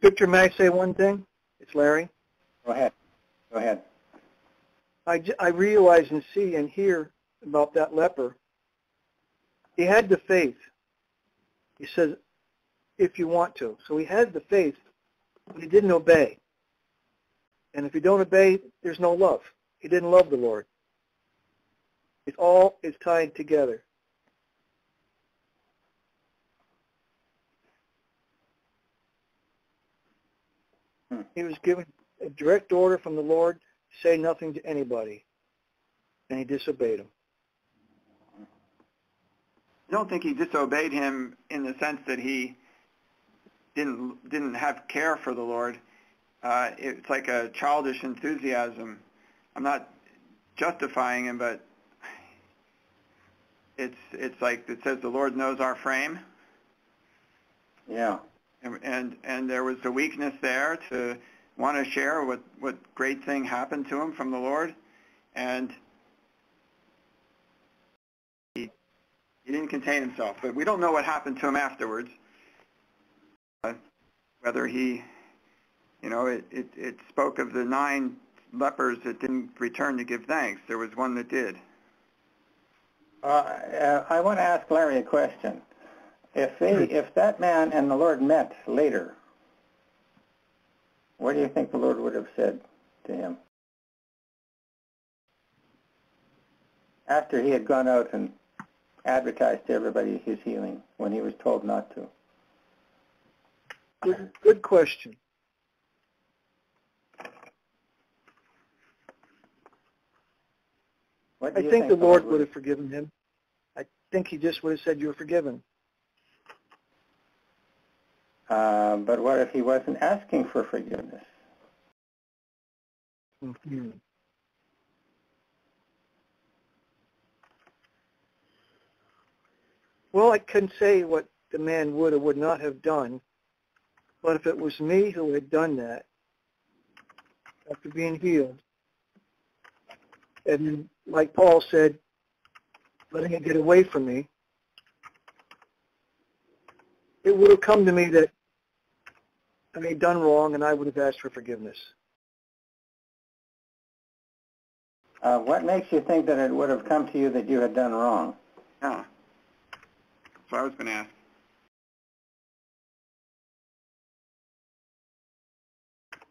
Victor, may I say one thing? It's Larry. Go ahead. Go ahead. I, I realize and see and hear about that leper. He had the faith. He says, if you want to. So he had the faith, but he didn't obey. And if you don't obey, there's no love. He didn't love the Lord. It all is tied together. Hmm. He was given a direct order from the Lord, say nothing to anybody. And he disobeyed him. I don't think he disobeyed him in the sense that he didn't didn't have care for the Lord. Uh, it's like a childish enthusiasm. I'm not justifying him, but it's it's like it says the Lord knows our frame, Yeah. And and, and there was a weakness there to want to share what what great thing happened to him from the Lord, and he he didn't contain himself. But we don't know what happened to him afterwards. Uh, whether he, you know, it, it it spoke of the nine lepers that didn't return to give thanks. There was one that did. Uh, uh, I want to ask Larry a question. If they, hmm. if that man and the Lord met later, what do you think the Lord would have said to him? After he had gone out and advertised to everybody his healing when he was told not to. Good, good question. What do I you think the Lord would have forgiven him. I think he just would have said, you're forgiven. Uh, but what if he wasn't asking for forgiveness? Well, I couldn't say what the man would or would not have done, but if it was me who had done that, after being healed, and like Paul said, letting it get away from me, it would have come to me that I had done wrong and I would have asked for forgiveness. Uh, what makes you think that it would have come to you that you had done wrong? Yeah. That's what I was going to ask.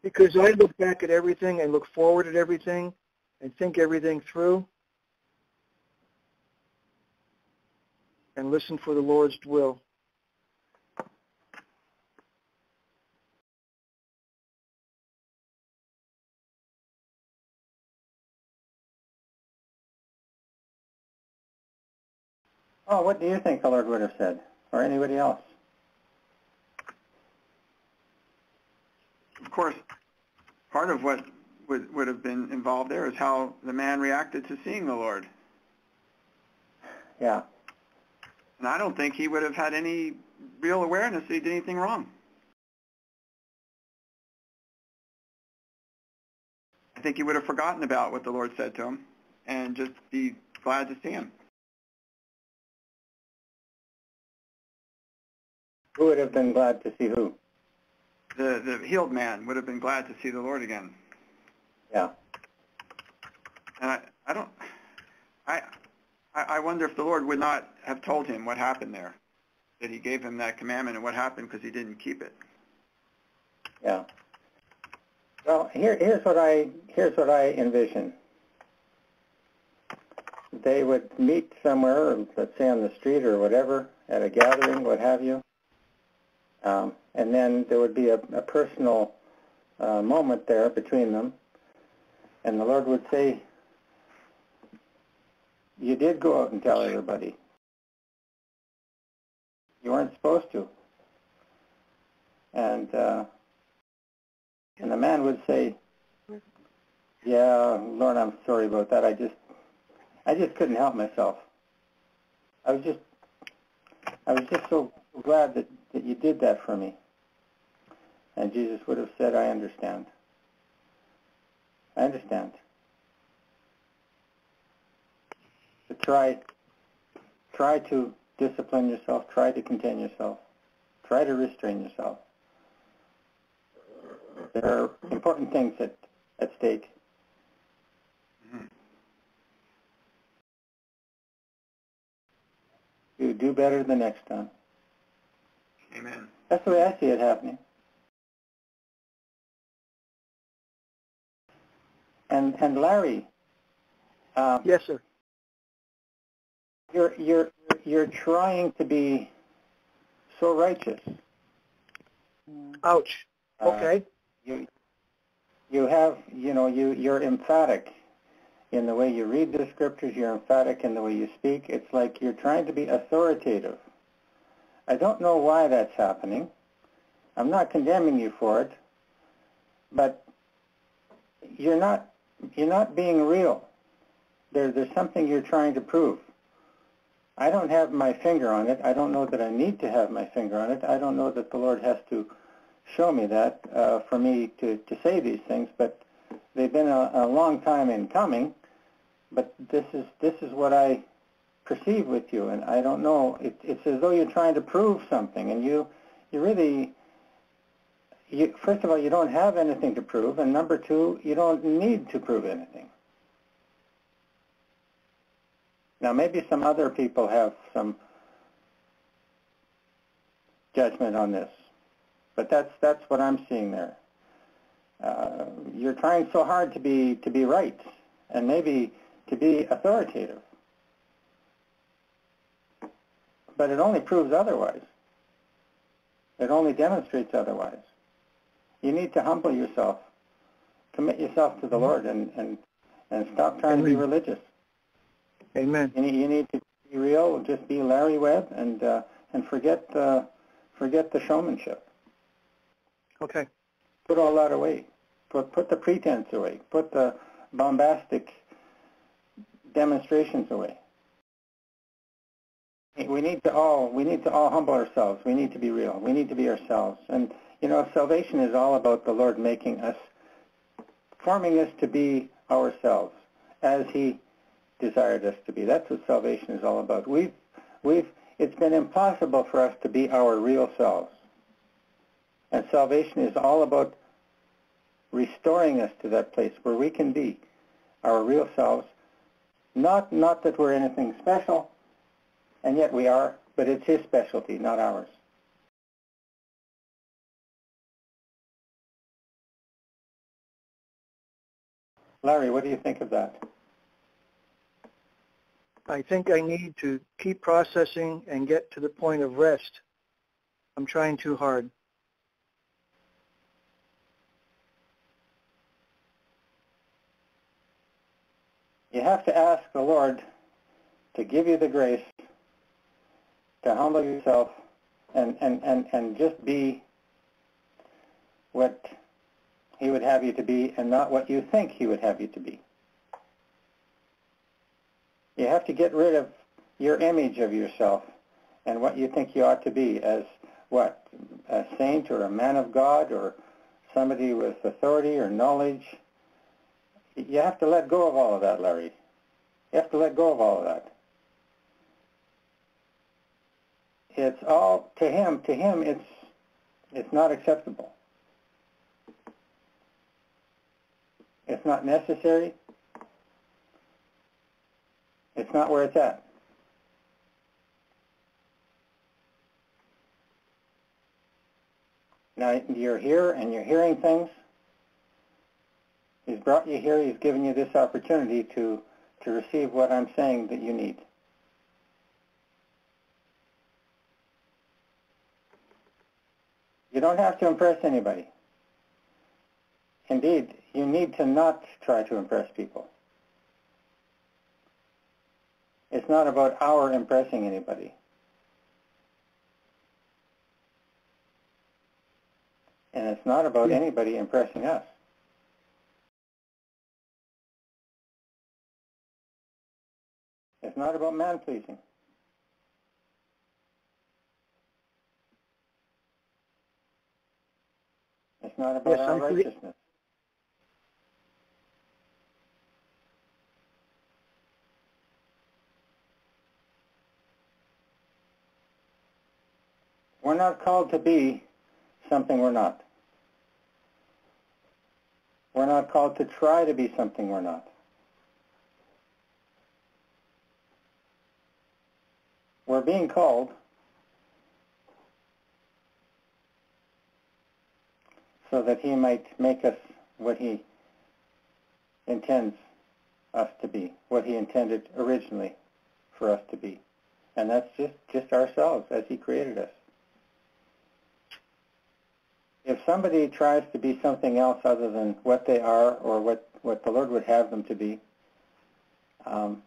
because I look back at everything and look forward at everything and think everything through and listen for the Lord's will. Oh, what do you think the Lord would have said, or anybody else? Of course, part of what would, would have been involved there is how the man reacted to seeing the Lord. Yeah. And I don't think he would have had any real awareness that he did anything wrong. I think he would have forgotten about what the Lord said to him and just be glad to see him. Who would have been glad to see who? The, the healed man would have been glad to see the Lord again. Yeah. And I, I don't, I, I wonder if the Lord would not have told him what happened there, that he gave him that commandment and what happened because he didn't keep it. Yeah. Well, here, here's what I here's what I envision. They would meet somewhere, let's say on the street or whatever, at a gathering, what have you, um, and then there would be a, a personal uh, moment there between them, and the Lord would say, "You did go out and tell everybody. You weren't supposed to." And uh, and the man would say, "Yeah, Lord, I'm sorry about that. I just, I just couldn't help myself. I was just, I was just so glad that, that you did that for me." And Jesus would have said, "I understand. I understand. But try, try to discipline yourself. Try to contain yourself. Try to restrain yourself." there are important things at, at stake. You do better the next time. Amen. That's the way I see it happening. And and Larry, um, Yes, sir. you're you're you're trying to be so righteous. Ouch. Uh, Okay. you you have you know you you're emphatic in the way you read the scriptures. You're emphatic in the way you speak. It's like you're trying to be authoritative. I don't know why that's happening. I'm not condemning you for it, but you're not you're not being real. There, there's something you're trying to prove. I don't have my finger on it. I don't know that I need to have my finger on it. I don't know that the Lord has to show me that uh, for me to, to say these things, but they've been a, a long time in coming. But this is this is what I perceive with you, and I don't know. It, it's as though you're trying to prove something, and you you really you, first of all, you don't have anything to prove, and number two, you don't need to prove anything. Now, maybe some other people have some judgment on this, but that's that's what I'm seeing there. Uh, you're trying so hard to be to be right, and maybe to be authoritative, but it only proves otherwise. It only demonstrates otherwise. You need to humble yourself, commit yourself to the Lord, and and and stop trying to be religious. Amen. You need, you need to be real. Just be Larry Webb, and uh, and forget uh, forget the showmanship. Okay. Put all that away. Put put the pretense away. Put the bombastic demonstrations away. We need to all we need to all humble ourselves. We need to be real. We need to be ourselves. And you know, salvation is all about the Lord making us, forming us to be ourselves as He desired us to be. That's what salvation is all about. We've we've it's been impossible for us to be our real selves. And salvation is all about restoring us to that place where we can be our real selves. Not not that we're anything special, and yet we are, but it's his specialty, not ours. Larry, what do you think of that? I think I need to keep processing and get to the point of rest. I'm trying too hard. You have to ask the Lord to give you the grace to humble yourself and, and, and, and just be what he would have you to be and not what you think he would have you to be. You have to get rid of your image of yourself and what you think you ought to be as what? A saint or a man of God or somebody with authority or knowledge. You have to let go of all of that, Larry. You have to let go of all of that. It's all to him. To him, it's it's not acceptable. It's not necessary. It's not where it's at. Now you're here and you're hearing things. He's brought you here. He's given you this opportunity to, to receive what I'm saying that you need. You don't have to impress anybody. Indeed, you need to not try to impress people. It's not about our impressing anybody. And it's not about anybody impressing us. It's not about man-pleasing. It's not about Yes, our I'm righteousness. We're not called to be something we're not. We're not called to try to be something we're not. We're being called so that he might make us what he intends us to be, what he intended originally for us to be. And that's just, just ourselves as he created us. If somebody tries to be something else other than what they are or what, what the Lord would have them to be, um,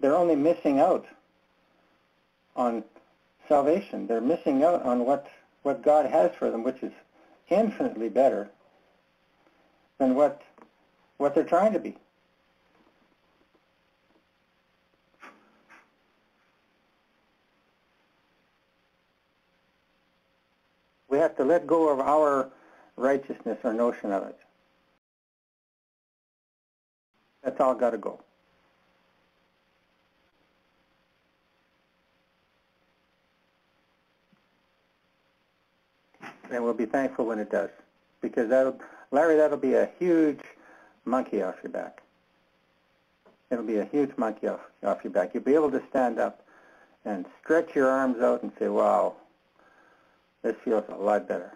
they're only missing out on salvation. They're missing out on what, what God has for them, which is infinitely better than what, what they're trying to be. We have to let go of our righteousness or notion of it. That's all got to go. And we'll be thankful when it does. Because that'll, Larry, that'll be a huge monkey off your back. It'll be a huge monkey off, off your back. You'll be able to stand up and stretch your arms out and say, wow, this feels a lot better.